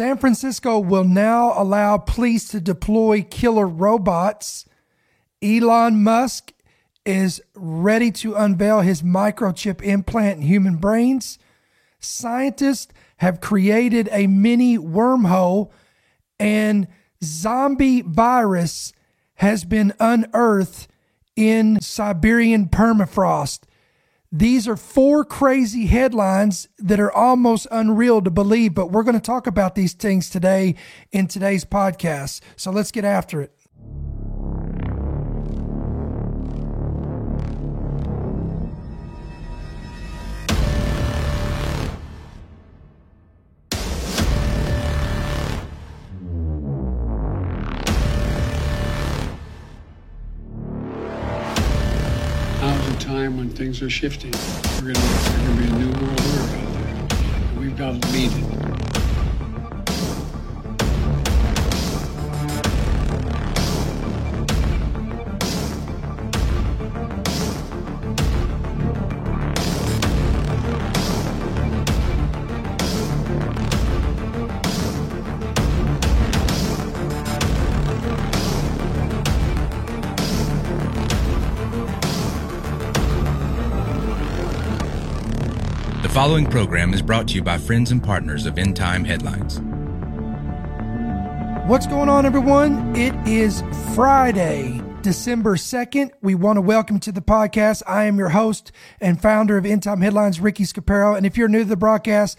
San Francisco will now allow police to deploy killer robots. Elon Musk is ready to unveil his microchip implant in human brains. Scientists have created a mini wormhole, and zombie virus has been unearthed in Siberian permafrost. These are four crazy headlines that are almost unreal to believe, but we're going to talk about these things today in today's podcast. So let's get after it. Things are shifting. We're there's gonna be a new world order out there. We've got to lead it. Following program is brought to you by friends and partners of End Time Headlines. What's going on, everyone? It is Friday, December 2nd. We want to welcome to the podcast. I am your host and founder of End Time Headlines, Ricky Scaparo. And if you're new to the broadcast,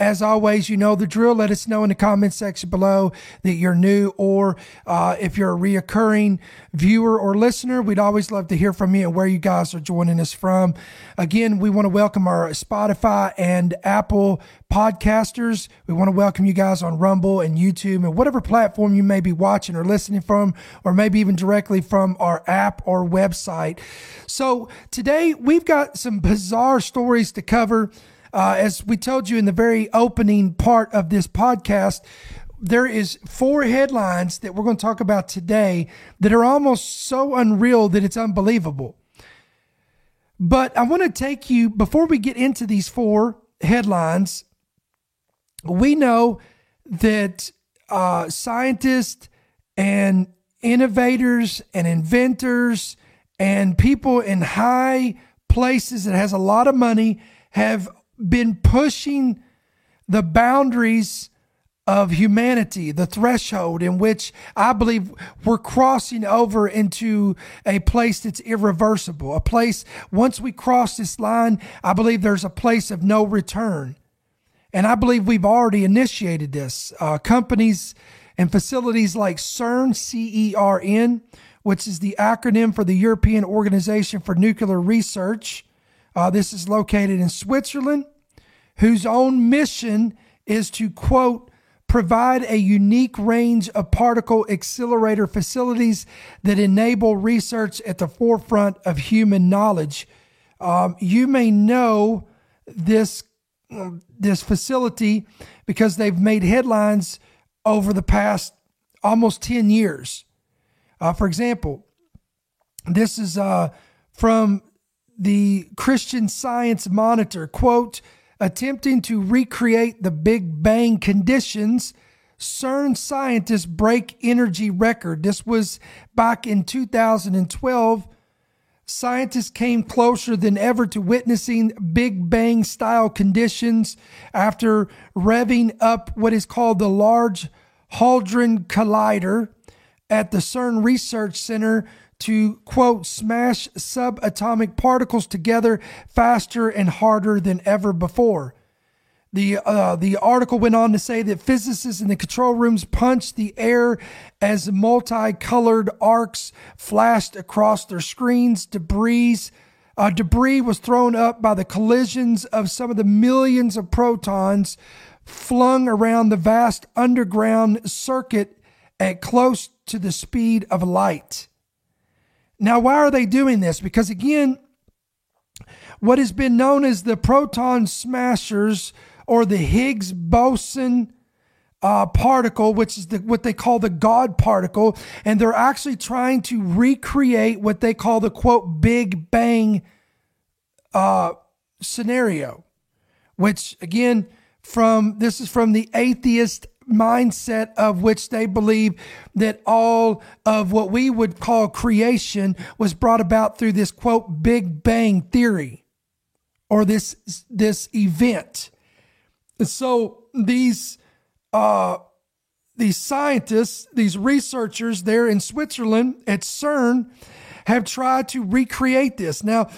as always, you know the drill. Let us know in the comments section below that you're new, or uh, if you're a reoccurring viewer or listener, we'd always love to hear from you and where you guys are joining us from. Again, we want to welcome our Spotify and Apple podcasters. We want to welcome you guys on Rumble and YouTube and whatever platform you may be watching or listening from, or maybe even directly from our app or website. So today we've got some bizarre stories to cover. Uh, as we told you in the very opening part of this podcast, there is four headlines that we're going to talk about today that are almost so unreal that it's unbelievable. But I want to take you before we get into these four headlines. We know that uh, scientists and innovators and inventors and people in high places that has a lot of money have been pushing the boundaries of humanity, the threshold in which I believe we're crossing over into a place that's irreversible. A place, once we cross this line, I believe there's a place of no return. And I believe we've already initiated this. Uh, companies and facilities like CERN, C E R N, which is the acronym for the European Organization for Nuclear Research, uh, this is located in Switzerland, whose own mission is to, quote, provide a unique range of particle accelerator facilities that enable research at the forefront of human knowledge. Um, you may know this this facility because they've made headlines over the past almost 10 years. Uh, for example, this is uh, from the Christian Science Monitor, quote, attempting to recreate the Big Bang conditions, CERN scientists break energy record. This was back in 2012. Scientists came closer than ever to witnessing Big Bang style conditions after revving up what is called the Large Hadron Collider at the CERN Research Center to quote smash subatomic particles together faster and harder than ever before. The uh, the article went on to say that physicists in the control rooms punched the air as multicolored arcs flashed across their screens. Debris uh, debris was thrown up by the collisions of some of the millions of protons flung around the vast underground circuit at close to the speed of light. Now, why are they doing this? Because again, what has been known as the proton smashers or the Higgs boson uh, particle, which is the, what they call the God particle, and they're actually trying to recreate what they call the quote Big Bang uh, scenario, which again, from this is from the atheist mindset of which they believe that all of what we would call creation was brought about through this quote Big Bang theory or this this event. So these uh, these scientists, these researchers there in Switzerland at CERN have tried to recreate this. Now,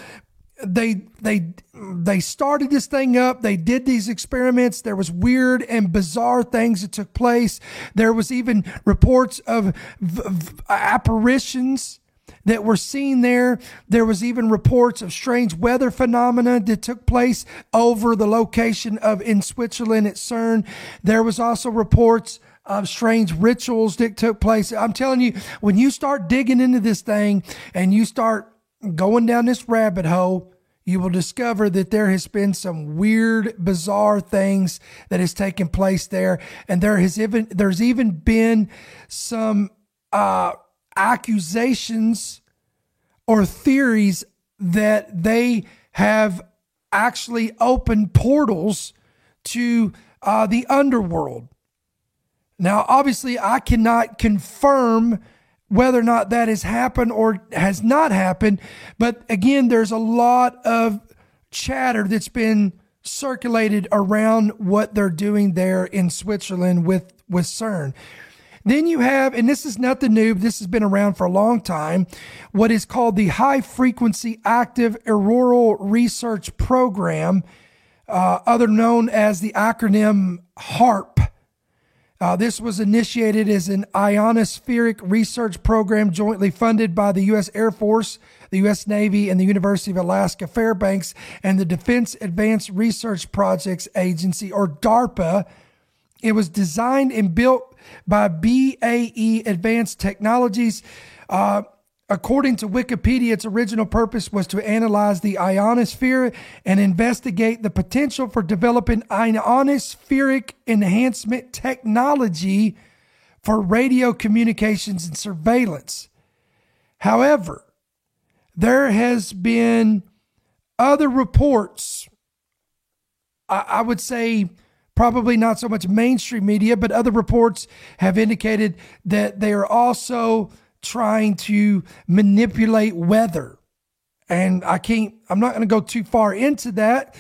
they they they started this thing up. They did these experiments. There was weird and bizarre things that took place. There was even reports of v- v- apparitions that were seen there. There was even reports of strange weather phenomena that took place over the location of in Switzerland at CERN. There was also reports of strange rituals that took place. I'm telling you when you start digging into this thing and you start going down this rabbit hole, you will discover that there has been some weird, bizarre things that has taken place there, and there has even there's even been some uh, accusations or theories that they have actually opened portals to uh, the underworld. Now, obviously, I cannot confirm whether or not that has happened or has not happened. But again, there's a lot of chatter that's been circulated around what they're doing there in Switzerland with, with CERN. Then you have, and this is nothing new, this has been around for a long time, what is called the High Frequency Active Auroral Research Program, uh, other known as the acronym HAARP. Uh, this was initiated as an ionospheric research program jointly funded by the U.S. Air Force, the U.S. Navy, and the University of Alaska Fairbanks, and the Defense Advanced Research Projects Agency, or DARPA. It was designed and built by BAE Advanced Technologies. Uh, According to Wikipedia, its original purpose was to analyze the ionosphere and investigate the potential for developing ionospheric enhancement technology for radio communications and surveillance. However, there has been other reports, I, I would say probably not so much mainstream media, but other reports have indicated that they are also trying to manipulate weather. And I can't, I'm not going to go too far into that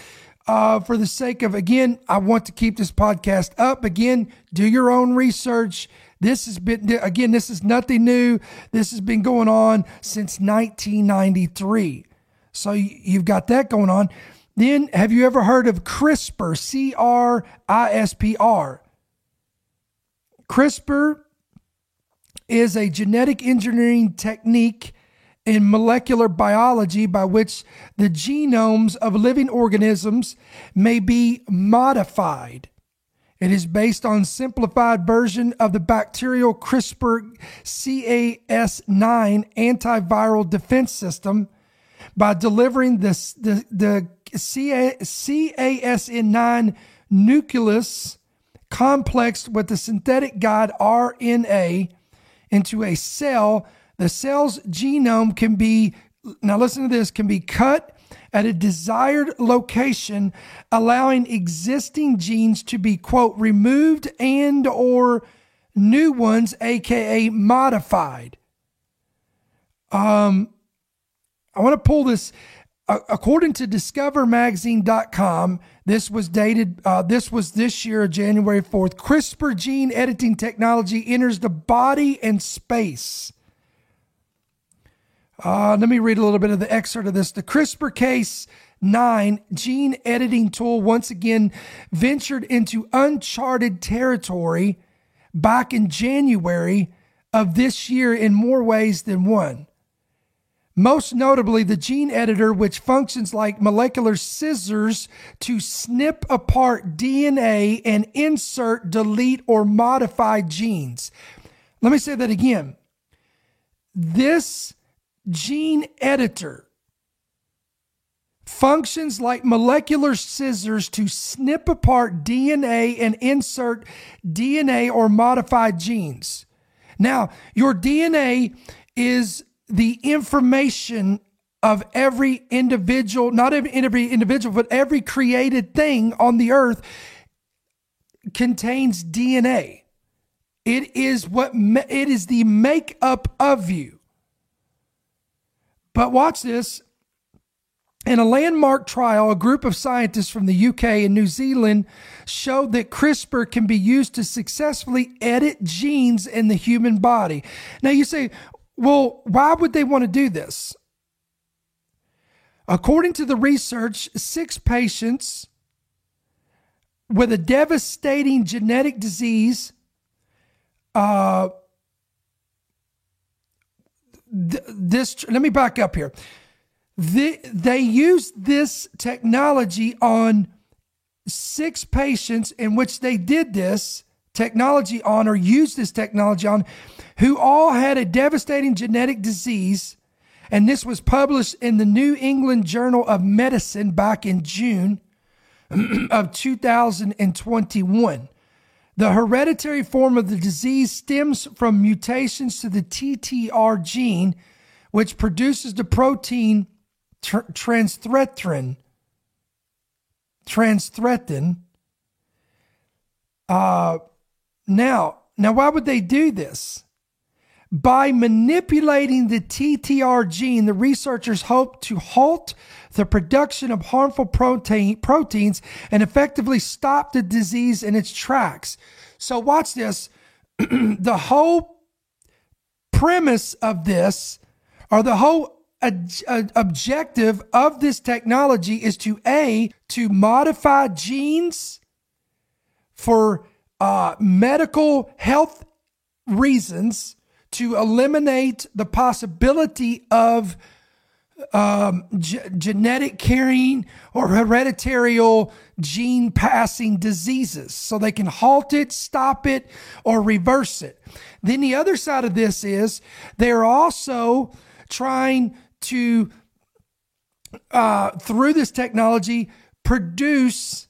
uh, for the sake of, again, I want to keep this podcast up. Again, do your own research. This has been, again, this is nothing new. This has been going on since 1993. So you've got that going on. Then, have you ever heard of CRISPR? C R I S P R. CRISPR is a genetic engineering technique in molecular biology by which the genomes of living organisms may be modified. It is based on simplified version of the bacterial CRISPR Cas9 antiviral defense system by delivering the, the, the Cas9 nuclease complex with the synthetic guide RNA into a cell, the cell's genome can be, now listen to this, can be cut at a desired location, allowing existing genes to be, quote, removed and or new ones, aka modified. Um, I want to pull this. Uh, according to discovermagazine.com, this was dated, uh, this was this year, January 4th. CRISPR gene editing technology enters the body and space. Uh, let me read a little bit of the excerpt of this. The CRISPR case 9 gene editing tool once again ventured into uncharted territory back in January of this year in more ways than one. Most notably, the gene editor, which functions like molecular scissors to snip apart DNA and insert, delete, or modify genes. Let me say that again. This gene editor functions like molecular scissors to snip apart DNA and insert DNA or modified genes. Now, your DNA is the information of every individual, not every individual, but every created thing on the earth contains DNA. It is what it is the makeup of you. But watch this. In a landmark trial, a group of scientists from the UK and New Zealand showed that CRISPR can be used to successfully edit genes in the human body. Now you say, well, why would they want to do this? According to the research, six patients with a devastating genetic disease uh, th- this let me back up here the, they used this technology on six patients in which they did this technology on or used this technology on who all had a devastating genetic disease and this was published in the New England Journal of Medicine back in June of 2021. The hereditary form of the disease stems from mutations to the TTR gene, which produces the protein tr- transthretin. Transthretin. Uh, now, now, why would they do this? By manipulating the TTR gene, the researchers hope to halt the production of harmful protein, proteins and effectively stop the disease in its tracks. So, watch this. the whole premise of this, or the whole uh, objective of this technology, is to A, to modify genes for uh, medical health reasons to eliminate the possibility of um, g- genetic carrying or hereditary gene passing diseases. So they can halt it, stop it, or reverse it. Then the other side of this is they're also trying to, uh, through this technology, produce,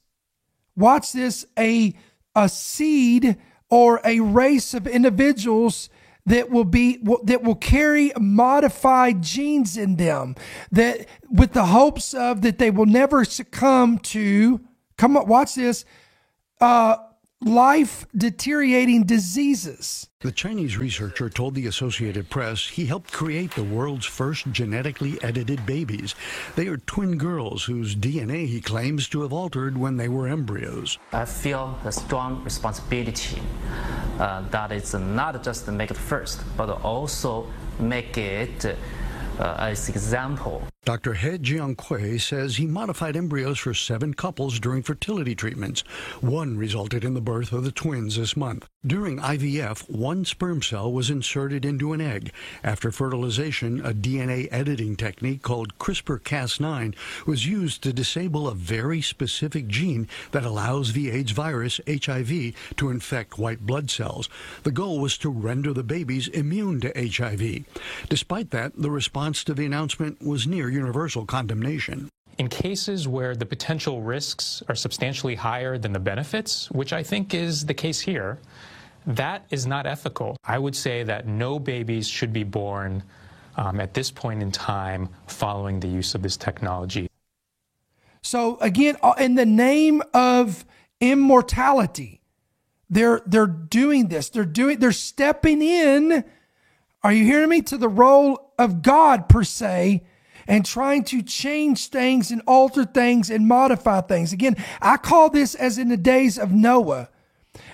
watch this, a, a seed or a race of individuals that will be that will carry modified genes in them that with the hopes of that they will never succumb to come on watch this uh life deteriorating diseases. The Chinese researcher told the Associated Press he helped create the world's first genetically edited babies. They are twin girls whose DNA he claims to have altered when they were embryos. I feel a strong responsibility uh, that it's not just to make it first, but also make it uh, Uh, as example. Dr. He Jiankui says he modified embryos for seven couples during fertility treatments. One resulted in the birth of the twins this month. During IVF, one sperm cell was inserted into an egg. After fertilization, a DNA editing technique called CRISPR-Cas9 was used to disable a very specific gene that allows the AIDS virus, HIV, to infect white blood cells. The goal was to render the babies immune to HIV. Despite that, the response to the announcement was near universal condemnation. In cases where the potential risks are substantially higher than the benefits, which I think is the case here, that is not ethical. I would say that no babies should be born um, at this point in time following the use of this technology. So again, uh, in the name of immortality, they're they're doing this. They're doing they're stepping in. Are you hearing me to the role of God per se? and trying to change things and alter things and modify things. Again, I call this as in the days of Noah.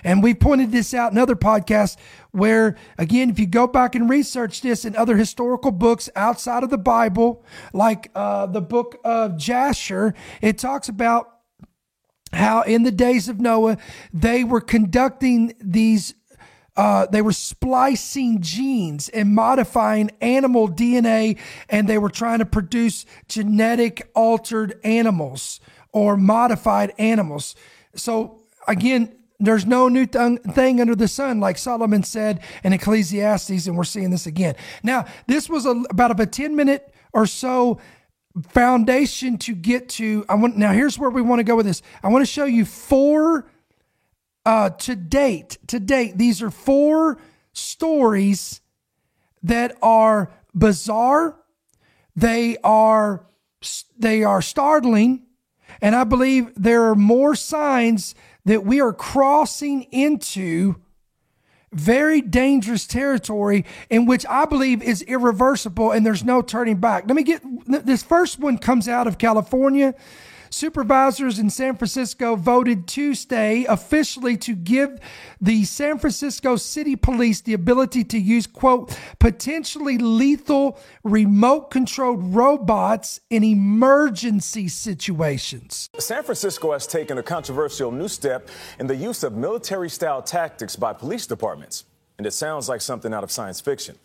And we pointed this out in other podcasts where, again, if you go back and research this in other historical books outside of the Bible, like uh, the book of Jasher, it talks about how in the days of Noah, they were conducting these uh, they were splicing genes and modifying animal DNA, and they were trying to produce genetic altered animals or modified animals. So, again, there's no new th- thing under the sun, like Solomon said in Ecclesiastes, and we're seeing this again. Now, this was a, about a 10 minute or so foundation to get to. I want now. Here's where we want to go with this. I want to show you four uh, to date, to date, these are four stories that are bizarre. They are they are startling, and I believe there are more signs that we are crossing into very dangerous territory in which I believe is irreversible and there's no turning back. Let me get this first one comes out of California. Supervisors in San Francisco voted Tuesday officially to give the San Francisco City Police the ability to use, quote, potentially lethal remote controlled robots in emergency situations. San Francisco has taken a controversial new step in the use of military style tactics by police departments. And it sounds like something out of science fiction.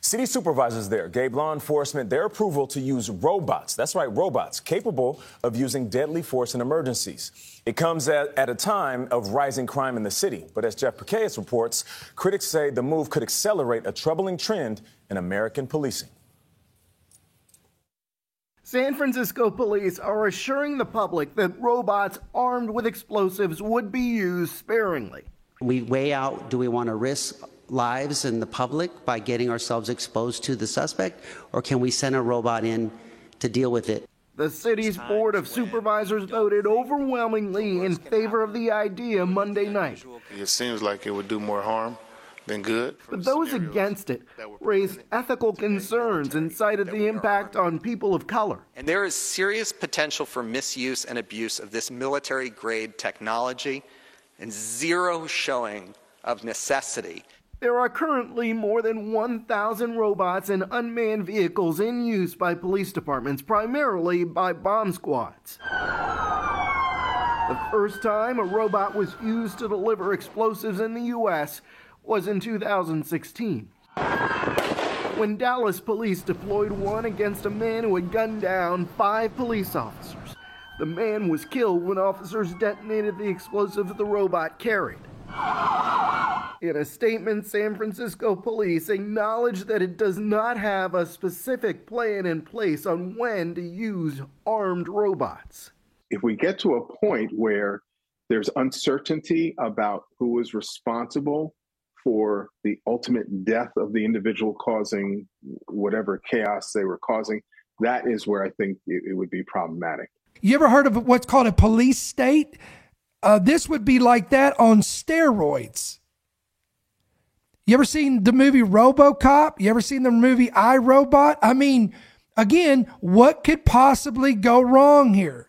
City supervisors there gave law enforcement their approval to use robots. That's right, robots capable of using deadly force in emergencies. It comes at, at a time of rising crime in the city. But as Jeff Pegues reports, critics say the move could accelerate a troubling trend in American policing. San Francisco police are assuring the public that robots armed with explosives would be used sparingly. We weigh out do we want to risk lives and the public by getting ourselves exposed to the suspect, or can we send a robot in to deal with it? The city's Board of Supervisors voted overwhelmingly in favor of the idea Monday night. It seems like it would do more harm than good. But those against it raised ethical concerns and cited the impact on people of color. And there is serious potential for misuse and abuse of this military grade technology and zero showing of necessity there are currently more than 1,000 robots and unmanned vehicles in use by police departments, primarily by bomb squads. The first time a robot was used to deliver explosives in the U.S. was in 2016. When Dallas police deployed one against a man who had gunned down five police officers. The man was killed when officers detonated the explosive the robot carried. In a statement, San Francisco police acknowledge that it does not have a specific plan in place on when to use armed robots. If we get to a point where there's uncertainty about who is responsible for the ultimate death of the individual causing whatever chaos they were causing, that is where I think it, it would be problematic. You ever heard of what's called a police state? Uh, this would be like that on steroids. You ever seen the movie Robocop? You ever seen the movie I Robot? I mean, again, what could possibly go wrong here?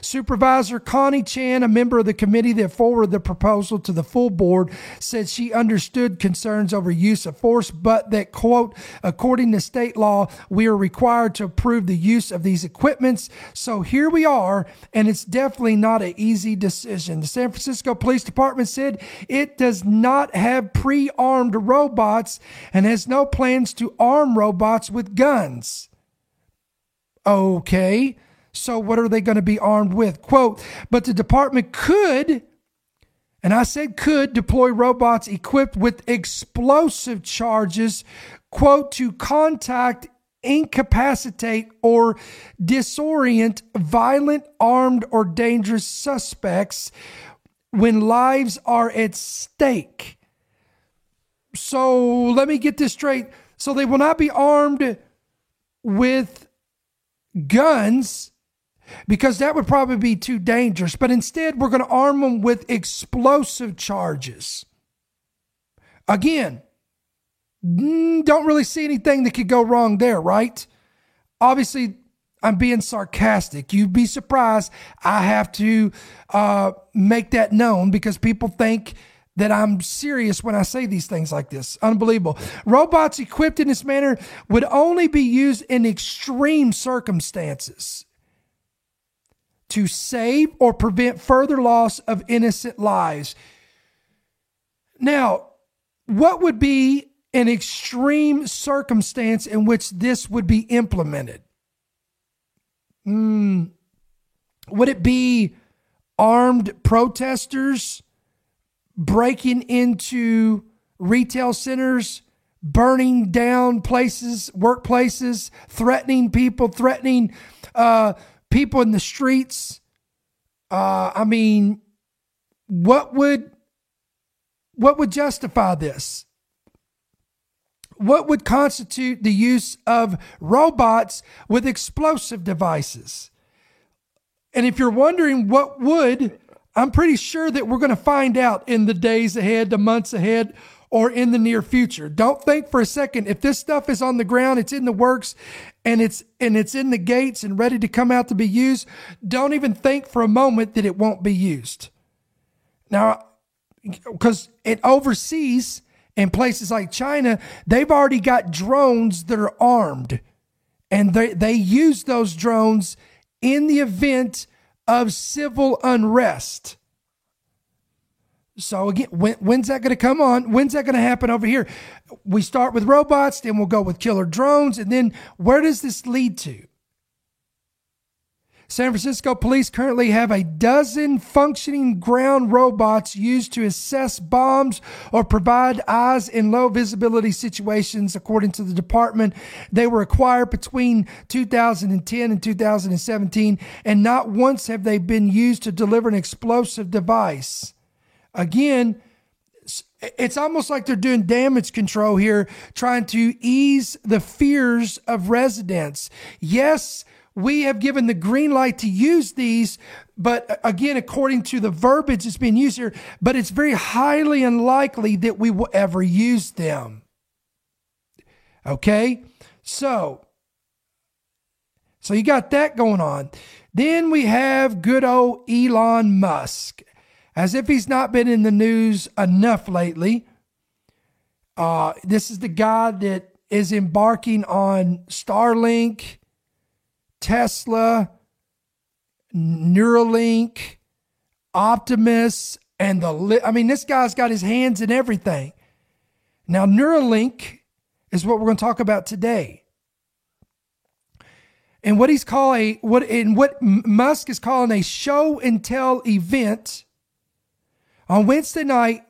Supervisor Connie Chan, a member of the committee that forwarded the proposal to the full board, said she understood concerns over use of force, but that, quote, according to state law, we are required to approve the use of these equipments. So here we are, and it's definitely not an easy decision. The San Francisco Police Department said it does not have pre armed robots and has no plans to arm robots with guns. Okay. So what are they going to be armed with? Quote, but the department could, and I said could, deploy robots equipped with explosive charges, quote, to contact, incapacitate, or disorient violent, armed, or dangerous suspects when lives are at stake. So let me get this straight. So they will not be armed with guns because that would probably be too dangerous. But instead, we're going to arm them with explosive charges. Again, mm, don't really see anything that could go wrong there, right? Obviously, I'm being sarcastic. You'd be surprised. I have to uh, make that known because people think that I'm serious when I say these things like this. Unbelievable. Robots equipped in this manner would only be used in extreme circumstances to save or prevent further loss of innocent lives. Now, what would be an extreme circumstance in which this would be implemented? Mm, would it be armed protesters breaking into retail centers, burning down places, workplaces, threatening people, threatening uh, people in the streets. Uh, I mean, what would what would justify this? What would constitute the use of robots with explosive devices? And if you're wondering what would, I'm pretty sure that we're going to find out in the days ahead, the months ahead, or in the near future. Don't think for a second if this stuff is on the ground, it's in the works and it's and it's in the gates and ready to come out to be used, don't even think for a moment that it won't be used. Now cuz it overseas in places like China, they've already got drones that are armed and they they use those drones in the event of civil unrest. So again, when, when's that going to come on? When's that going to happen over here? We start with robots, then we'll go with killer drones, and then where does this lead to? San Francisco police currently have a dozen functioning ground robots used to assess bombs or provide eyes in low visibility situations, according to the department. They were acquired between 2010 and 2017, and not once have they been used to deliver an explosive device. Again, it's almost like they're doing damage control here, trying to ease the fears of residents. Yes, we have given the green light to use these, but uh, again, according to the verbiage that's being used here, but it's very highly unlikely that we will ever use them. Okay? So, so you got that going on. Then we have good old Elon Musk as if he's not been in the news enough lately. Uh, this is the guy that is embarking on Starlink, Tesla, Neuralink, Optimus, and the. Li- I mean, this guy's got his hands in everything. Now, Neuralink is what we're going to talk about today. And what he's calling what in what Musk is calling a show and tell event on Wednesday night,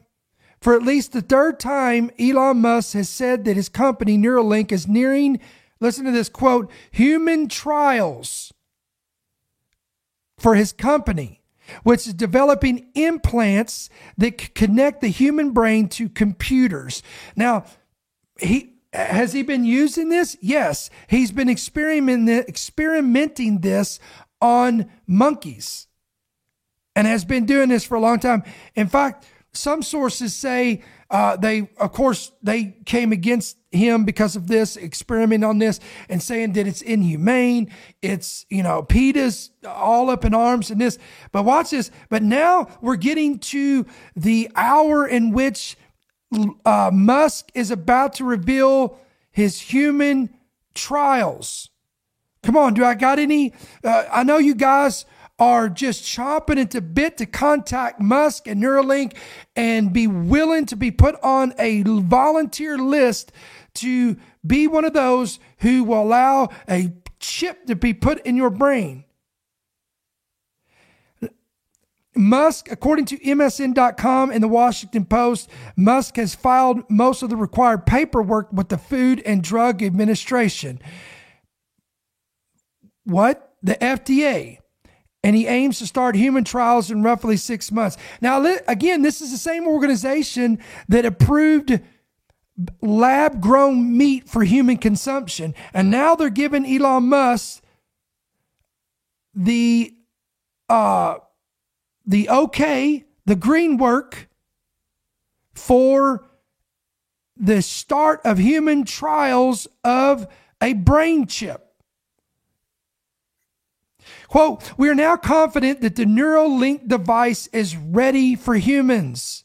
for at least the third time, Elon Musk has said that his company, Neuralink, is nearing, listen to this quote, human trials for his company, which is developing implants that connect the human brain to computers. Now, he has he been using this? Yes, he's been experimenting experimenting this on monkeys and has been doing this for a long time. In fact, some sources say uh, they, of course, they came against him because of this experiment on this and saying that it's inhumane. It's, you know, PETA's all up in arms and this. But watch this. But now we're getting to the hour in which uh, Musk is about to reveal his human trials. Come on, do I got any? Uh, I know you guys are just chopping the bit to contact Musk and Neuralink and be willing to be put on a volunteer list to be one of those who will allow a chip to be put in your brain. Musk, according to MSN.com and the Washington Post, Musk has filed most of the required paperwork with the Food and Drug Administration. What? The FDA and he aims to start human trials in roughly six months. Now, again, this is the same organization that approved lab grown meat for human consumption. And now they're giving Elon Musk the uh, the okay, the green work for the start of human trials of a brain chip. Quote, we are now confident that the Neuralink device is ready for humans,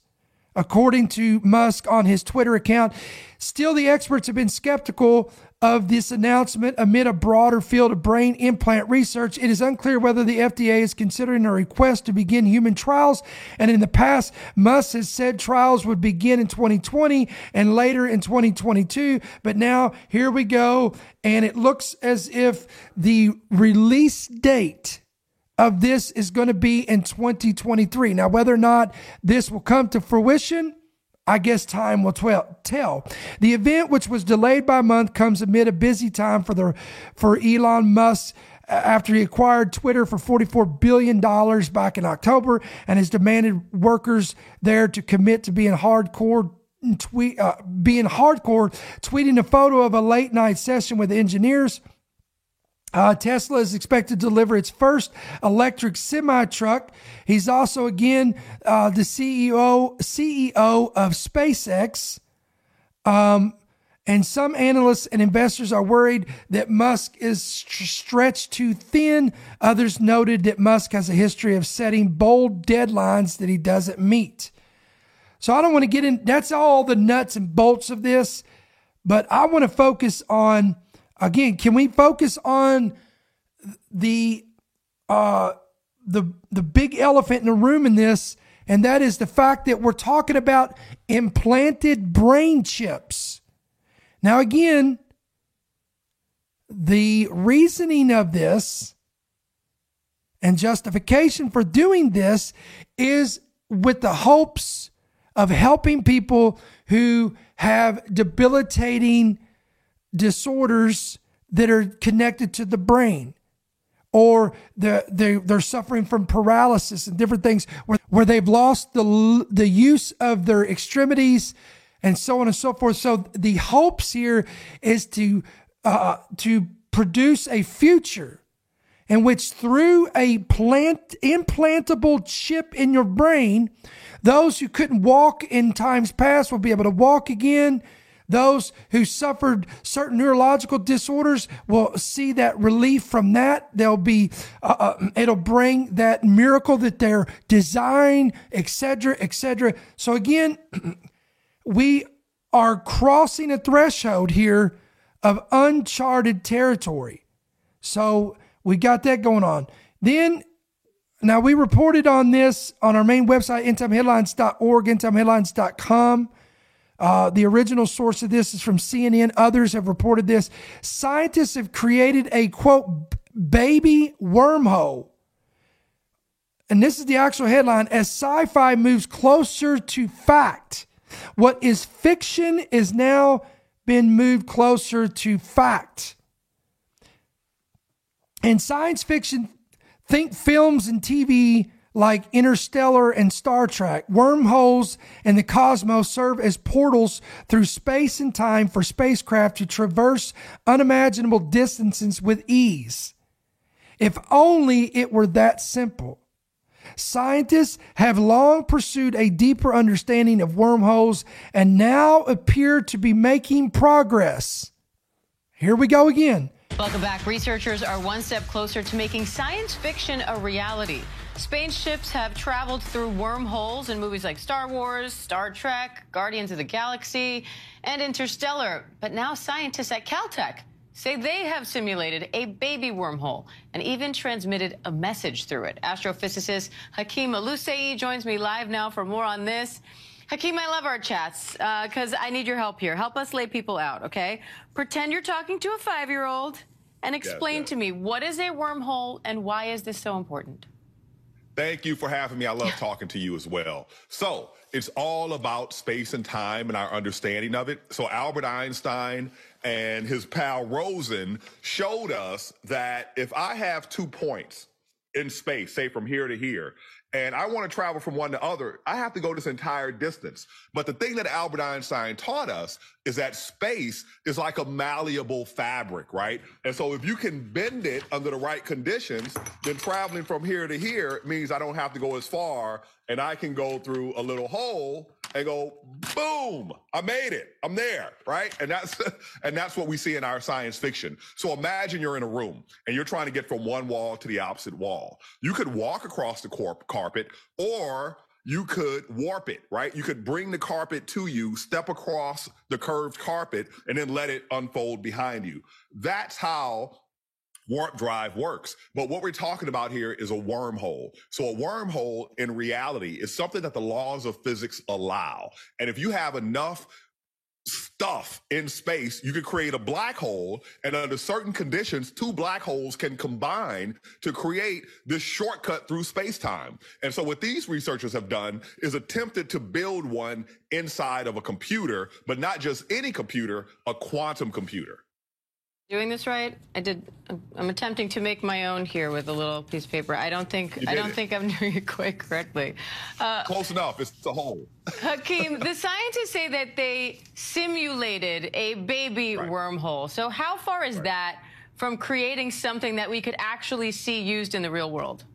according to Musk on his Twitter account. Still, the experts have been skeptical of this announcement amid a broader field of brain implant research. It is unclear whether the FDA is considering a request to begin human trials. And in the past, Musk has said trials would begin in 2020 and later in 2022. But now here we go. And it looks as if the release date of this is going to be in 2023. Now, whether or not this will come to fruition, I guess time will tell. The event, which was delayed by a month, comes amid a busy time for the for Elon Musk after he acquired Twitter for $44 billion back in October and has demanded workers there to commit to being hardcore tweet uh, being hardcore tweeting a photo of a late night session with engineers uh, Tesla is expected to deliver its first electric semi truck. He's also again uh, the CEO CEO of SpaceX. Um, and some analysts and investors are worried that Musk is st- stretched too thin. Others noted that Musk has a history of setting bold deadlines that he doesn't meet. So I don't want to get in, that's all the nuts and bolts of this. But I want to focus on, again, can we focus on the, uh, the, the big elephant in the room in this, and that is the fact that we're talking about implanted brain chips. Now, again, the reasoning of this and justification for doing this is with the hopes of helping people who have debilitating disorders that are connected to the brain or they're, they're suffering from paralysis and different things where, where they've lost the, the use of their extremities and so on and so forth. So the hopes here is to, uh, to produce a future in which through a plant implantable chip in your brain, those who couldn't walk in times past will be able to walk again. Those who suffered certain neurological disorders will see that relief from that. They'll be, uh, uh, it'll bring that miracle that they're designed, etc., etc. So again, we are crossing a threshold here of uncharted territory. So we got that going on. Then now, we reported on this on our main website, endtimeheadlines.org, endtimeheadlines.com. Uh, the original source of this is from CNN. Others have reported this. Scientists have created a quote, baby wormhole. And this is the actual headline as sci fi moves closer to fact. What is fiction is now been moved closer to fact. In science fiction Think films and TV like Interstellar and Star Trek. Wormholes in the cosmos serve as portals through space and time for spacecraft to traverse unimaginable distances with ease. If only it were that simple. Scientists have long pursued a deeper understanding of wormholes and now appear to be making progress. Here we go again. Welcome back. Researchers are one step closer to making science fiction a reality. Spaceships have traveled through wormholes in movies like Star Wars, Star Trek, Guardians of the Galaxy, and Interstellar. But now scientists at Caltech say they have simulated a baby wormhole and even transmitted a message through it. Astrophysicist Hakeem Oluseyi joins me live now for more on this. Hakeem, I love our chats because uh, I need your help here. Help us lay people out, okay? Pretend you're talking to a five year old and explain yes, yes. to me what is a wormhole and why is this so important? Thank you for having me. I love talking to you as well. So, it's all about space and time and our understanding of it. So, Albert Einstein and his pal Rosen showed us that if I have two points in space, say from here to here, and I want to travel from one to other, I have to go this entire distance. But the thing that Albert Einstein taught us is that space is like a malleable fabric, right? And so if you can bend it under the right conditions, then traveling from here to here means I don't have to go as far and I can go through a little hole and go boom i made it i'm there right and that's and that's what we see in our science fiction so imagine you're in a room and you're trying to get from one wall to the opposite wall you could walk across the corp- carpet or you could warp it, right? You could bring the carpet to you, step across the curved carpet, and then let it unfold behind you. That's how warp drive works. But what we're talking about here is a wormhole. So a wormhole in reality is something that the laws of physics allow. And if you have enough stuff in space, you could create a black hole, and under certain conditions, two black holes can combine to create this shortcut through space time. And so, what these researchers have done is attempted to build one inside of a computer, but not just any computer, a quantum computer doing this right? I did. I'm attempting to make my own here with a little piece of paper. I don't think. I don't it. think I'm doing it quite correctly. Uh, Close enough. It's a hole. Hakeem, the scientists say that they simulated a baby right. wormhole. So how far is right. that from creating something that we could actually see used in the real world?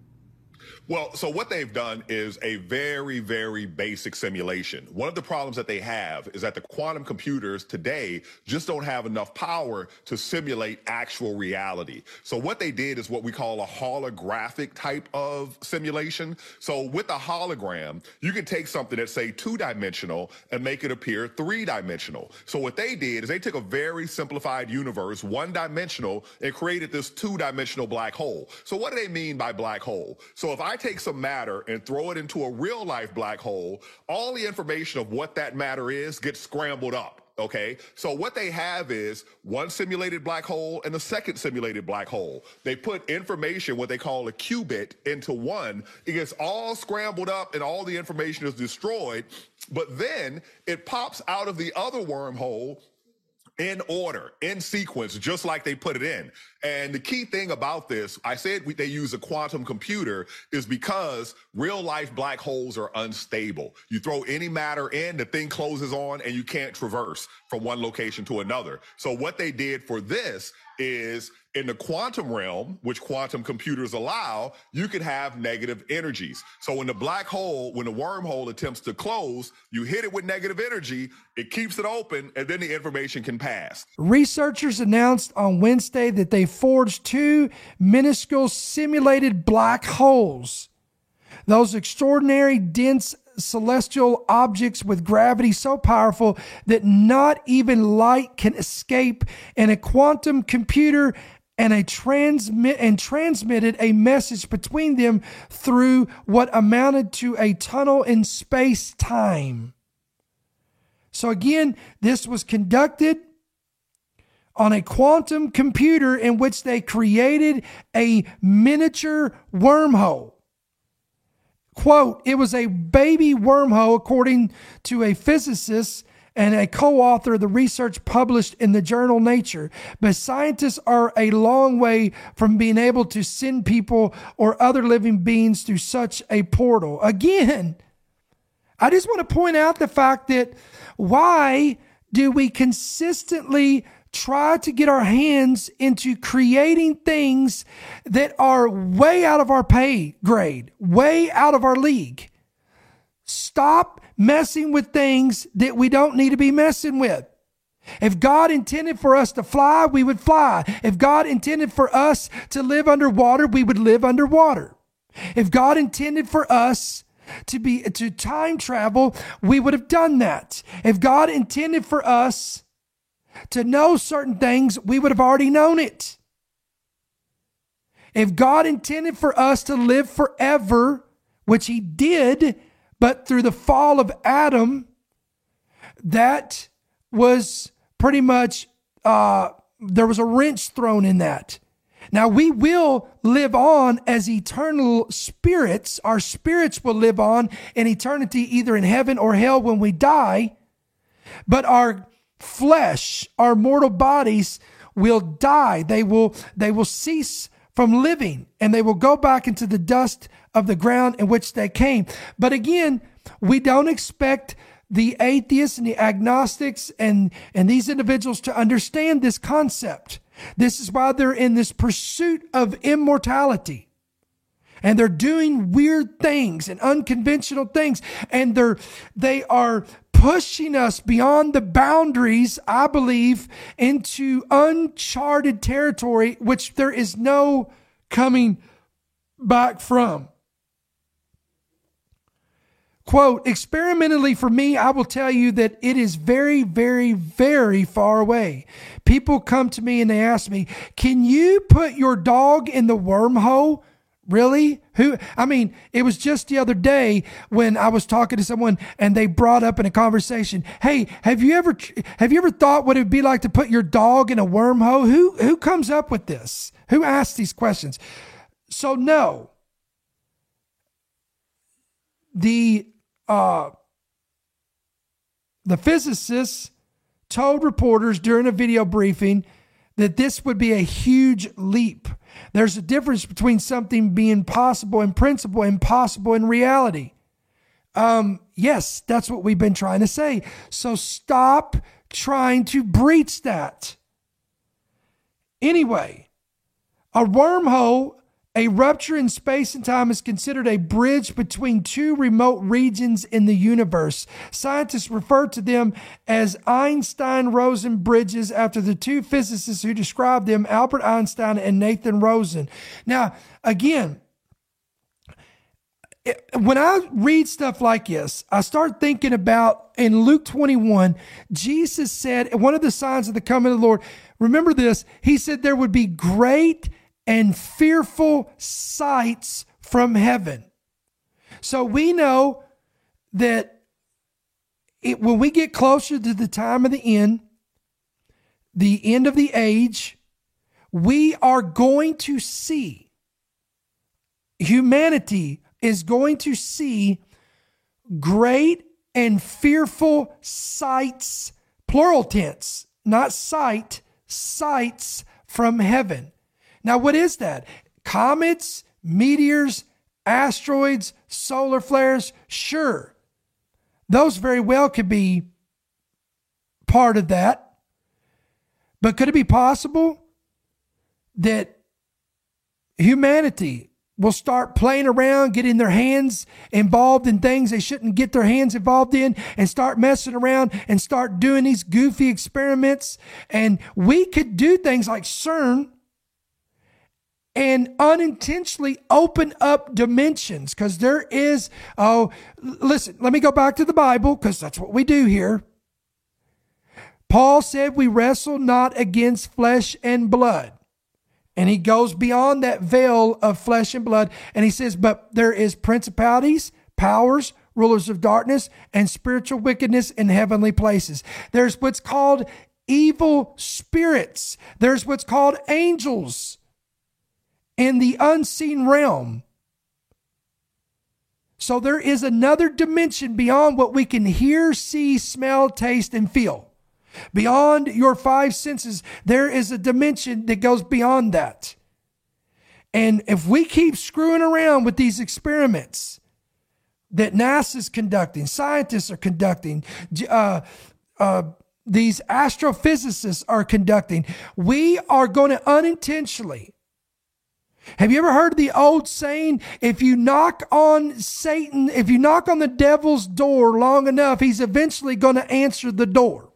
Well, so what they've done is a very, very basic simulation. One of the problems that they have is that the quantum computers today just don't have enough power to simulate actual reality. So what they did is what we call a holographic type of simulation. So with a hologram, you can take something that's say two dimensional and make it appear three dimensional. So what they did is they took a very simplified universe, one dimensional, and created this two dimensional black hole. So what do they mean by black hole? So if I take some matter and throw it into a real life black hole, all the information of what that matter is gets scrambled up. Okay. So what they have is one simulated black hole and a second simulated black hole. They put information, what they call a qubit, into one. It gets all scrambled up and all the information is destroyed. But then it pops out of the other wormhole in order, in sequence, just like they put it in. And the key thing about this, I said we, they use a quantum computer, is because real life black holes are unstable. You throw any matter in, the thing closes on, and you can't traverse from one location to another. So what they did for this is in the quantum realm, which quantum computers allow, you could have negative energies. So when the black hole, when the wormhole attempts to close, you hit it with negative energy, it keeps it open, and then the information can pass. Researchers announced on Wednesday that they forged two minuscule simulated black holes. Those extraordinary dense celestial objects with gravity so powerful that not even light can escape and a quantum computer and a transmit and transmitted a message between them through what amounted to a tunnel in space time. So again, this was conducted on a quantum computer in which they created a miniature wormhole. Quote, it was a baby wormhole, according to a physicist and a co author of the research published in the journal Nature. But scientists are a long way from being able to send people or other living beings through such a portal. Again, I just want to point out the fact that why do we consistently try to get our hands into creating things that are way out of our pay grade, way out of our league. Stop messing with things that we don't need to be messing with. If God intended for us to fly, we would fly. If God intended for us to live underwater, we would live underwater. If God intended for us to be to time travel, we would have done that. If God intended for us to know certain things, we would have already known it. If God intended for us to live forever, which He did, but through the fall of Adam, that was pretty much, uh, there was a wrench thrown in that. Now we will live on as eternal spirits. Our spirits will live on in eternity, either in heaven or hell when we die. But our flesh, our mortal bodies will die. They will, they will cease from living and they will go back into the dust of the ground in which they came. But again, we don't expect the atheists and the agnostics and, and these individuals to understand this concept. This is why they're in this pursuit of immortality. And they're doing weird things and unconventional things. And they're, they are pushing us beyond the boundaries, I believe, into uncharted territory, which there is no coming back from. Quote, experimentally for me, I will tell you that it is very, very, very far away. People come to me and they ask me, can you put your dog in the wormhole? Really? Who? I mean, it was just the other day when I was talking to someone and they brought up in a conversation, "Hey, have you ever have you ever thought what it would be like to put your dog in a wormhole?" Who who comes up with this? Who asks these questions? So no. The uh the physicists told reporters during a video briefing that this would be a huge leap there's a difference between something being possible in principle and possible in reality. Um, yes, that's what we've been trying to say. So stop trying to breach that. Anyway, a wormhole A rupture in space and time is considered a bridge between two remote regions in the universe. Scientists refer to them as Einstein Rosen bridges after the two physicists who described them, Albert Einstein and Nathan Rosen. Now, again, when I read stuff like this, I start thinking about in Luke 21, Jesus said, one of the signs of the coming of the Lord, remember this, he said there would be great and fearful sights from heaven. So we know that it, when we get closer to the time of the end, the end of the age, we are going to see humanity is going to see great and fearful sights, plural tense, not sight, sights from heaven. Now, what is that? Comets, meteors, asteroids, solar flares? Sure. Those very well could be part of that. But could it be possible that humanity will start playing around, getting their hands involved in things they shouldn't get their hands involved in, and start messing around and start doing these goofy experiments? And we could do things like CERN and unintentionally open up dimensions because there is, oh, listen, let me go back to the Bible because that's what we do here. Paul said we wrestle not against flesh and blood. And he goes beyond that veil of flesh and blood. And he says, but there is principalities, powers, rulers of darkness, and spiritual wickedness in heavenly places. There's what's called evil spirits. There's what's called angels in the unseen realm. So there is another dimension beyond what we can hear, see, smell, taste, and feel. Beyond your five senses, there is a dimension that goes beyond that. And if we keep screwing around with these experiments that NASA's conducting, scientists are conducting, uh, uh, these astrophysicists are conducting, we are going to unintentionally have you ever heard the old saying, if you knock on Satan, if you knock on the devil's door long enough, he's eventually going to answer the door?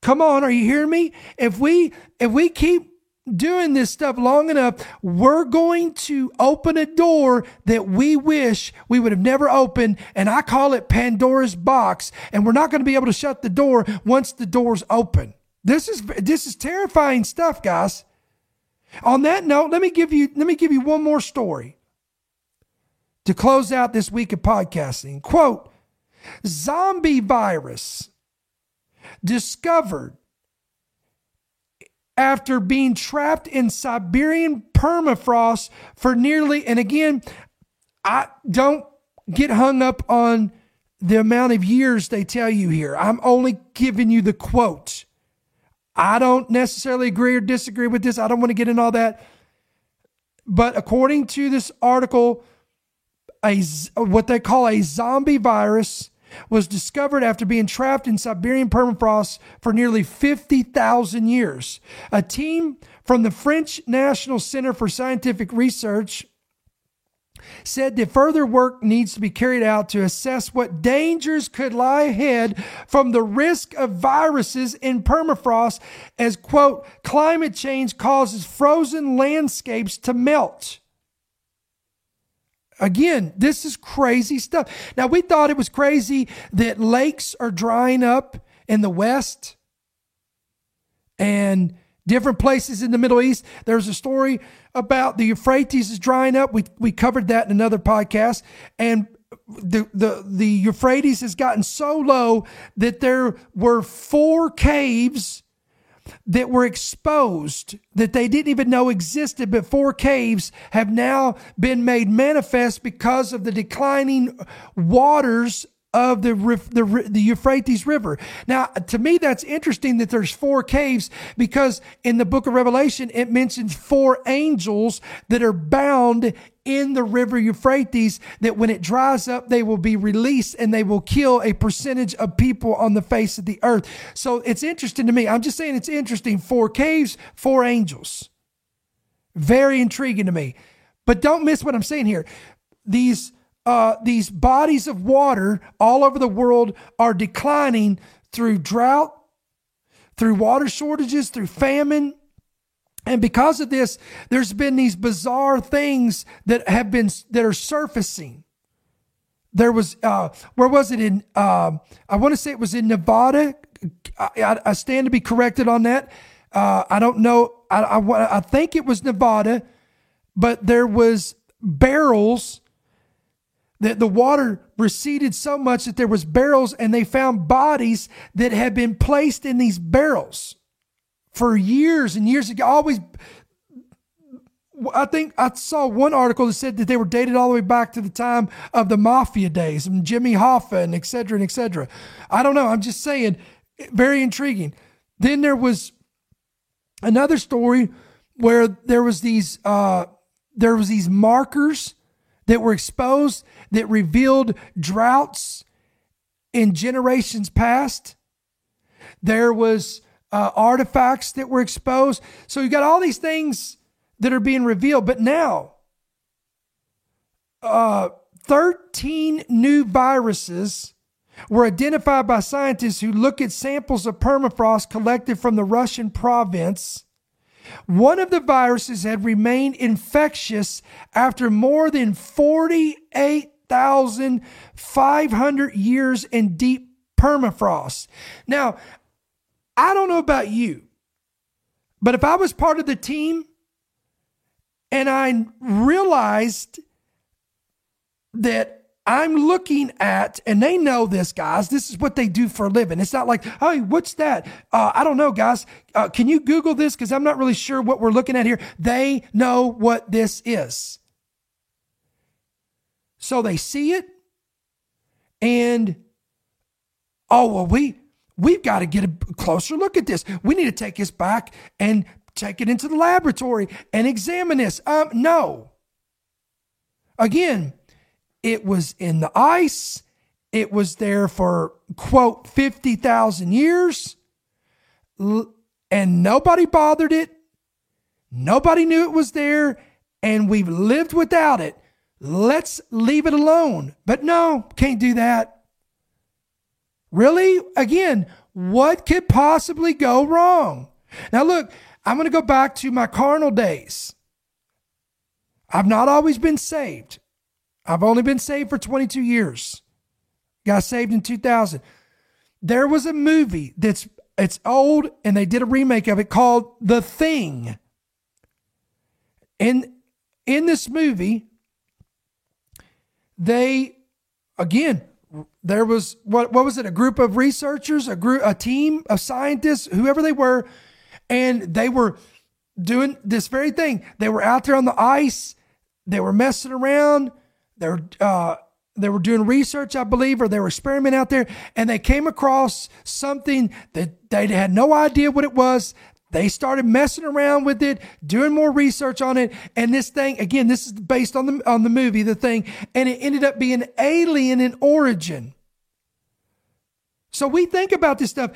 Come on, are you hearing me? If we if we keep doing this stuff long enough, we're going to open a door that we wish we would have never opened. And I call it Pandora's box. And we're not going to be able to shut the door once the door's open. This is this is terrifying stuff, guys. On that note, let me give you let me give you one more story to close out this week of podcasting. Quote, zombie virus discovered after being trapped in Siberian permafrost for nearly, and again, I don't get hung up on the amount of years they tell you here. I'm only giving you the quote. I don't necessarily agree or disagree with this. I don't want to get in all that. But according to this article, a what they call a zombie virus was discovered after being trapped in Siberian permafrost for nearly 50,000 years. A team from the French National Center for Scientific Research said that further work needs to be carried out to assess what dangers could lie ahead from the risk of viruses in permafrost as quote climate change causes frozen landscapes to melt. Again this is crazy stuff. Now we thought it was crazy that lakes are drying up in the west and different places in the Middle East. There's a story about the Euphrates is drying up. We we covered that in another podcast, and the the the Euphrates has gotten so low that there were four caves that were exposed that they didn't even know existed, but four caves have now been made manifest because of the declining waters of the, the, the Euphrates River. Now, to me, that's interesting that there's four caves because in the book of Revelation, it mentions four angels that are bound in the river Euphrates that when it dries up, they will be released and they will kill a percentage of people on the face of the earth. So it's interesting to me. I'm just saying it's interesting. Four caves, four angels. Very intriguing to me. But don't miss what I'm saying here. These uh, these bodies of water all over the world are declining through drought, through water shortages, through famine. And because of this, there's been these bizarre things that have been that are surfacing. There was uh, where was it in? Uh, I want to say it was in Nevada. I, I, stand to be corrected on that. Uh, I don't know. I, I, I think it was Nevada, but there was barrels that the water receded so much that there was barrels and they found bodies that had been placed in these barrels for years and years ago always I think I saw one article that said that they were dated all the way back to the time of the mafia days and Jimmy Hoffa and et cetera and et cetera. I don't know. I'm just saying, very intriguing. Then there was another story where there was these uh, there was these markers that were exposed that revealed droughts in generations past. There was uh, artifacts that were exposed. So you got all these things that are being revealed. But now, uh, 13 new viruses were identified by scientists who look at samples of permafrost collected from the Russian province. One of the viruses had remained infectious after more than 48,500 years in deep permafrost. Now, I don't know about you, but if I was part of the team and I realized that I'm looking at, and they know this, guys. This is what they do for a living. It's not like, hey, what's that? Uh, I don't know, guys. Uh, can you Google this? Because I'm not really sure what we're looking at here. They know what this is. So they see it, and oh, well, we, we've got to get a closer look at this. We need to take this back and take it into the laboratory and examine this. Um, no. Again, it was in the ice. It was there for, quote, 50,000 years. And nobody bothered it. Nobody knew it was there. And we've lived without it. Let's leave it alone. But no, can't do that. Really? Again, what could possibly go wrong? Now, look, I'm going to go back to my carnal days. I've not always been saved. I've only been saved for 22 years. Got saved in 2000. There was a movie that's it's old and they did a remake of it called The Thing. And in this movie, they again there was what what was it a group of researchers a group a team of scientists whoever they were and they were doing this very thing. They were out there on the ice. They were messing around. They were, uh, they were doing research, I believe, or they were experimenting out there, and they came across something that they had no idea what it was. They started messing around with it, doing more research on it, and this thing again, this is based on the on the movie, the thing, and it ended up being alien in origin. So we think about this stuff.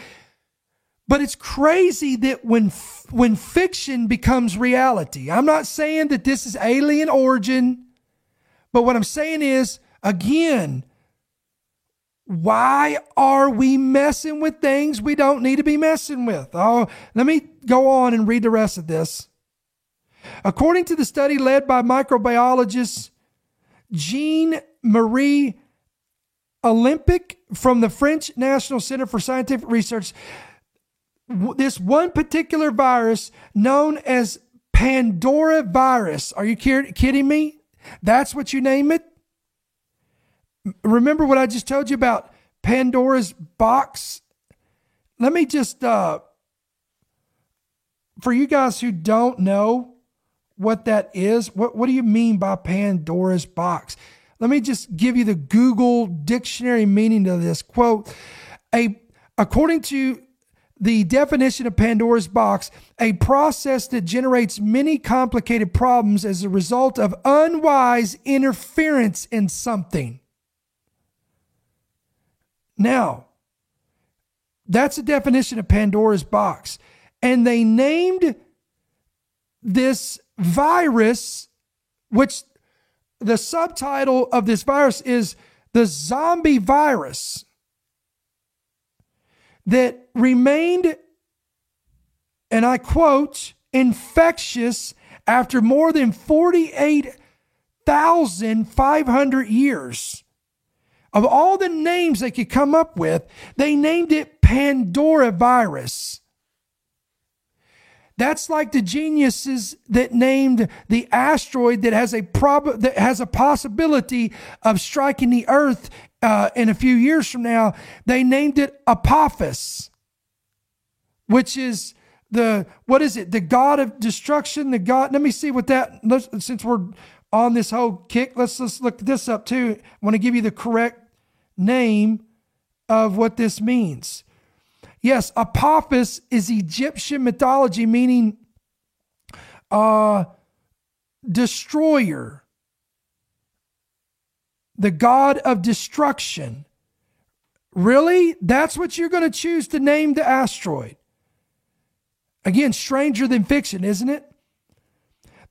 But it's crazy that when when fiction becomes reality. I'm not saying that this is alien origin, but what I'm saying is again, why are we messing with things we don't need to be messing with? Oh, let me go on and read the rest of this. According to the study led by microbiologist Jean Marie Alempic from the French National Center for Scientific Research, this one particular virus known as Pandora virus. Are you kidding me? That's what you name it? Remember what I just told you about Pandora's box? Let me just, uh, for you guys who don't know what that is, what, what do you mean by Pandora's box? Let me just give you the Google dictionary meaning of this quote. A according to the definition of Pandora's box, a process that generates many complicated problems as a result of unwise interference in something. Now, that's a definition of Pandora's box. And they named this virus, which the subtitle of this virus is the zombie virus that remained, and I quote, infectious after more than 48,500 years. Of all the names they could come up with, they named it Pandora virus. That's like the geniuses that named the asteroid that has a prob- that has a possibility of striking the Earth uh, in a few years from now. They named it Apophis, which is the what is it? The god of destruction. The god. Let me see what that. Since we're on this whole kick, let's let's look this up too. I want to give you the correct name of what this means. Yes, Apophis is Egyptian mythology, meaning uh, destroyer, the god of destruction. Really? That's what you're going to choose to name the asteroid? Again, stranger than fiction, isn't it?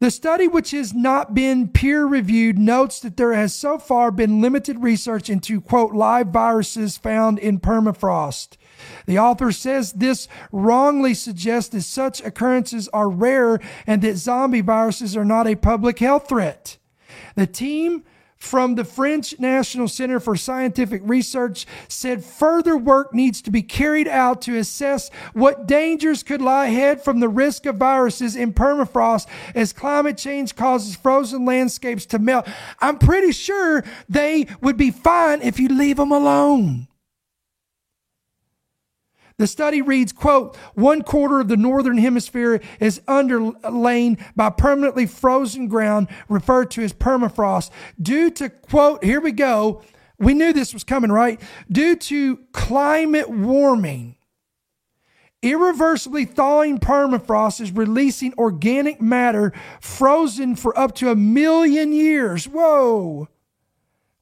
The study, which has not been peer reviewed, notes that there has so far been limited research into, quote, live viruses found in permafrost. The author says this wrongly suggests that such occurrences are rare and that zombie viruses are not a public health threat. The team from the French National Center for Scientific Research said further work needs to be carried out to assess what dangers could lie ahead from the risk of viruses in permafrost as climate change causes frozen landscapes to melt. I'm pretty sure they would be fine if you leave them alone. The study reads, quote, one quarter of the northern hemisphere is underlain by permanently frozen ground referred to as permafrost due to, quote, here we go. We knew this was coming, right? Due to climate warming. Irreversibly thawing permafrost is releasing organic matter frozen for up to a million years. Whoa.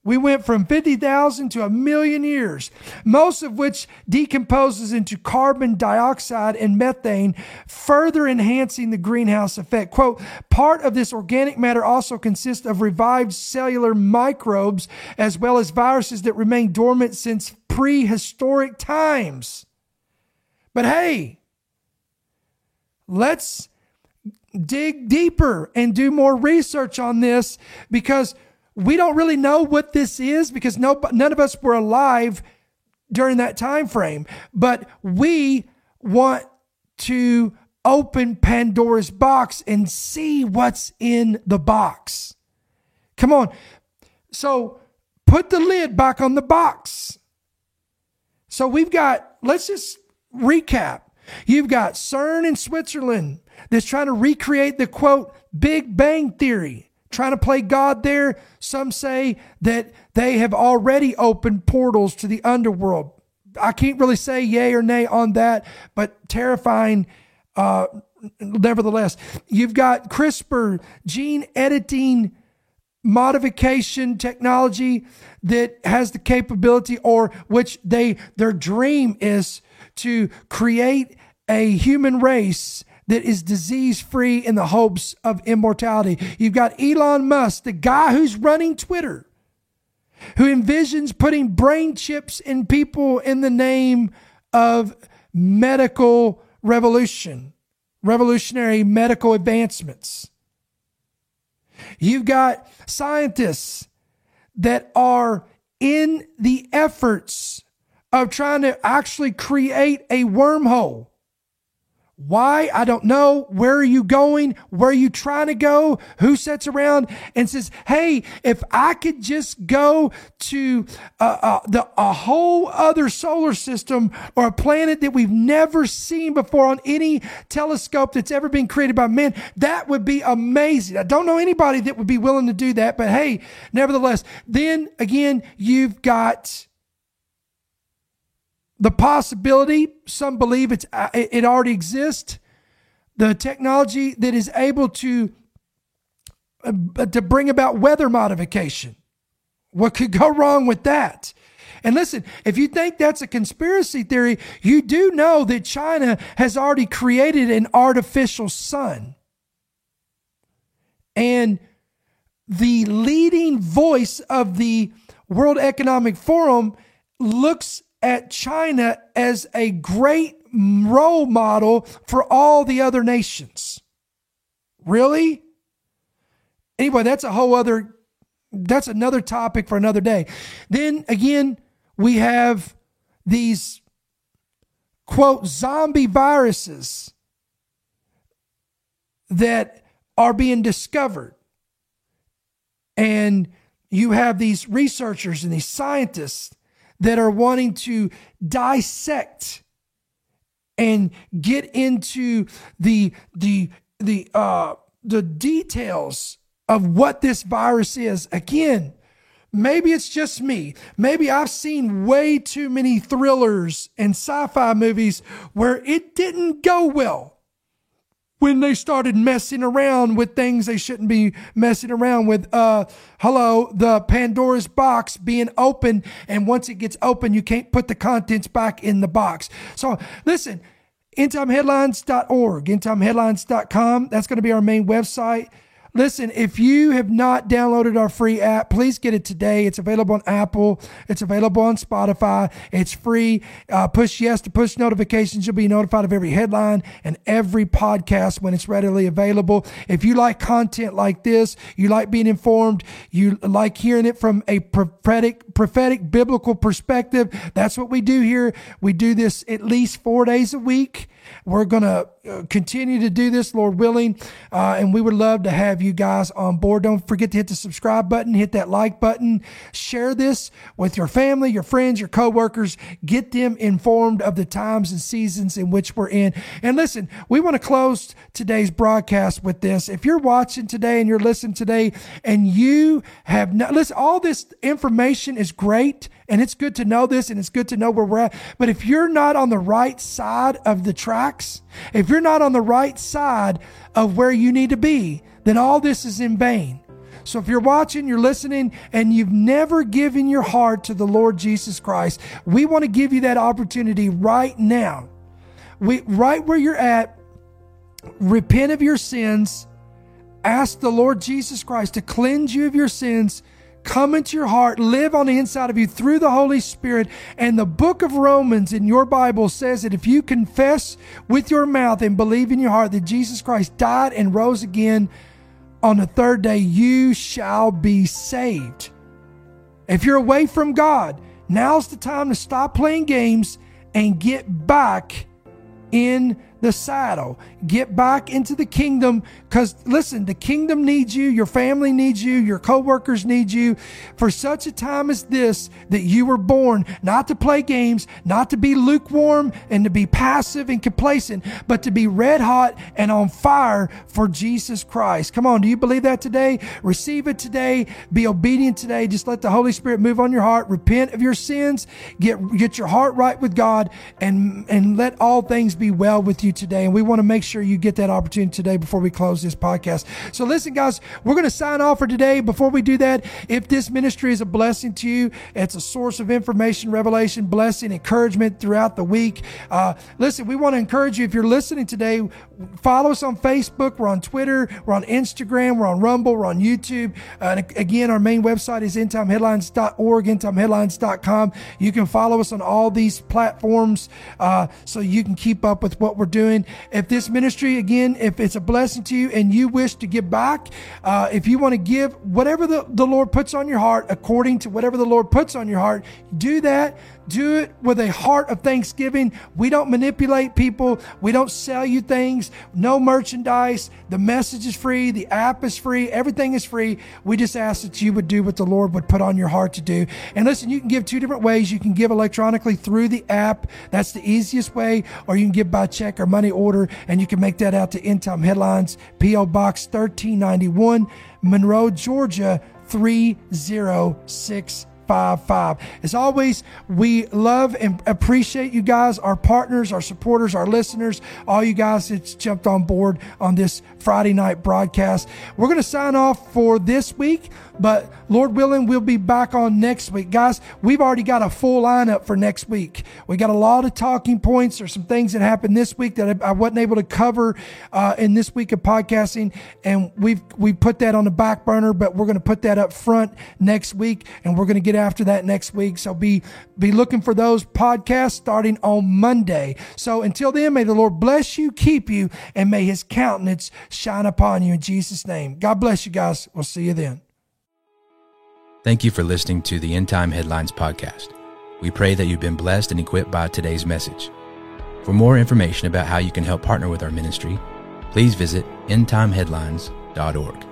We went from 50,000 to a million years, most of which decomposes into carbon dioxide and methane, further enhancing the greenhouse effect. Quote, part of this organic matter also consists of revived cellular microbes as well as viruses that remain dormant since prehistoric times. But hey, let's dig deeper and do more research on this because we don't really know what this is because no, none of us were alive during that time frame. But we want to open Pandora's box and see what's in the box. Come on. So put the lid back on the box. So we've got, let's just recap. You've got CERN in Switzerland that's trying to recreate the quote, Big Bang Theory trying to play God there. Some say that they have already opened portals to the underworld. I can't really say yay or nay on that, but terrifying uh, nevertheless. You've got CRISPR gene editing modification technology that has the capability or which they their dream is to create a human race that is disease free in the hopes of immortality. You've got Elon Musk, the guy who's running Twitter, who envisions putting brain chips in people in the name of medical revolution, revolutionary medical advancements. You've got scientists that are in the efforts of trying to actually create a wormhole why? I don't know. Where are you going? Where are you trying to go? Who sits around and says, Hey, if I could just go to uh, uh, the, a whole other solar system or a planet that we've never seen before on any telescope that's ever been created by men, that would be amazing. I don't know anybody that would be willing to do that, but hey, nevertheless, then again, you've got the possibility, some believe it's, uh, it already exists, the technology that is able to, uh, to bring about weather modification. What could go wrong with that? And listen, if you think that's a conspiracy theory, you do know that China has already created an artificial sun. And the leading voice of the World Economic Forum looks at China as a great role model for all the other nations. Really? Anyway, that's a whole other that's another topic for another day. Then again, we have these quote zombie viruses that are being discovered. And you have these researchers and these scientists that are wanting to dissect and get into the the the uh the details of what this virus is. Again, maybe it's just me. Maybe I've seen way too many thrillers and sci fi movies where it didn't go well when they started messing around with things they shouldn't be messing around with. Uh, hello, the Pandora's box being open, and once it gets open, you can't put the contents back in the box. So listen, endtimeheadlines.org, endtimeheadlines.com. That's going to be our main website. Listen, if you have not downloaded our free app, please get it today. It's available on Apple. It's available on Spotify. It's free. Uh, push yes to push notifications. You'll be notified of every headline and every podcast when it's readily available. If you like content like this, you like being informed, you like hearing it from a prophetic, prophetic biblical perspective. That's what we do here. We do this at least four days a week. We're going to uh, continue to do this, Lord willing. Uh, and we would love to have you guys on board. Don't forget to hit the subscribe button, hit that like button, share this with your family, your friends, your coworkers. Get them informed of the times and seasons in which we're in. And listen, we want to close today's broadcast with this. If you're watching today and you're listening today and you have not, listen, all this information is great and it's good to know this and it's good to know where we're at. But if you're not on the right side of the tracks, if you're not on the right side of where you need to be, then all this is in vain. So if you're watching, you're listening, and you've never given your heart to the Lord Jesus Christ, we want to give you that opportunity right now. We, right where you're at, repent of your sins, ask the Lord Jesus Christ to cleanse you of your sins come into your heart, live on the inside of you through the Holy Spirit. And the book of Romans in your Bible says that if you confess with your mouth and believe in your heart that Jesus Christ died and rose again on the third day, you shall be saved. If you're away from God, now's the time to stop playing games and get back in the saddle. Get back into the kingdom because listen, the kingdom needs you, your family needs you, your coworkers need you for such a time as this that you were born not to play games, not to be lukewarm and to be passive and complacent, but to be red hot and on fire for Jesus Christ. Come on, do you believe that today? Receive it today. Be obedient today. Just let the Holy Spirit move on your heart. Repent of your sins. Get get your heart right with God and and let all things be well with you you today. And we want to make sure you get that opportunity today before we close this podcast. So listen, guys, we're going to sign off for today. Before we do that, if this ministry is a blessing to you, it's a source of information, revelation, blessing, encouragement throughout the week. Uh, listen, we want to encourage you if you're listening today, follow us on Facebook. We're on Twitter. We're on Instagram. We're on Rumble. We're on YouTube. Uh, and again, our main website is endtimeheadlines.org, endtimeheadlines.com. You can follow us on all these platforms uh, so you can keep up with what we're doing doing. If this ministry, again, if it's a blessing to you and you wish to give back, uh, if you want to give whatever the, the Lord puts on your heart, according to whatever the Lord puts on your heart, do that. Do it with a heart of thanksgiving. We don't manipulate people. We don't sell you things. No merchandise. The message is free. The app is free. Everything is free. We just ask that you would do what the Lord would put on your heart to do. And listen, you can give two different ways. You can give electronically through the app. That's the easiest way. Or you can give by check or money order. And you can make that out to End Time Headlines, P.O. Box 1391, Monroe, Georgia 306 855. As always, we love and appreciate you guys, our partners, our supporters, our listeners, all you guys that's jumped on board on this Friday night broadcast. We're going to sign off for this week, but Lord willing, we'll be back on next week. Guys, we've already got a full lineup for next week. We got a lot of talking points. There's some things that happened this week that I, wasn't able to cover uh, in this week of podcasting, and we've we put that on the back burner, but we're going to put that up front next week, and we're going to get after that next week. So be be looking for those podcasts starting on Monday. So until then, may the Lord bless you, keep you, and may His countenance shine upon you in Jesus' name. God bless you guys. We'll see you then. Thank you for listening to the End Time Headlines podcast. We pray that you've been blessed and equipped by today's message. For more information about how you can help partner with our ministry, please visit endtimeheadlines.org.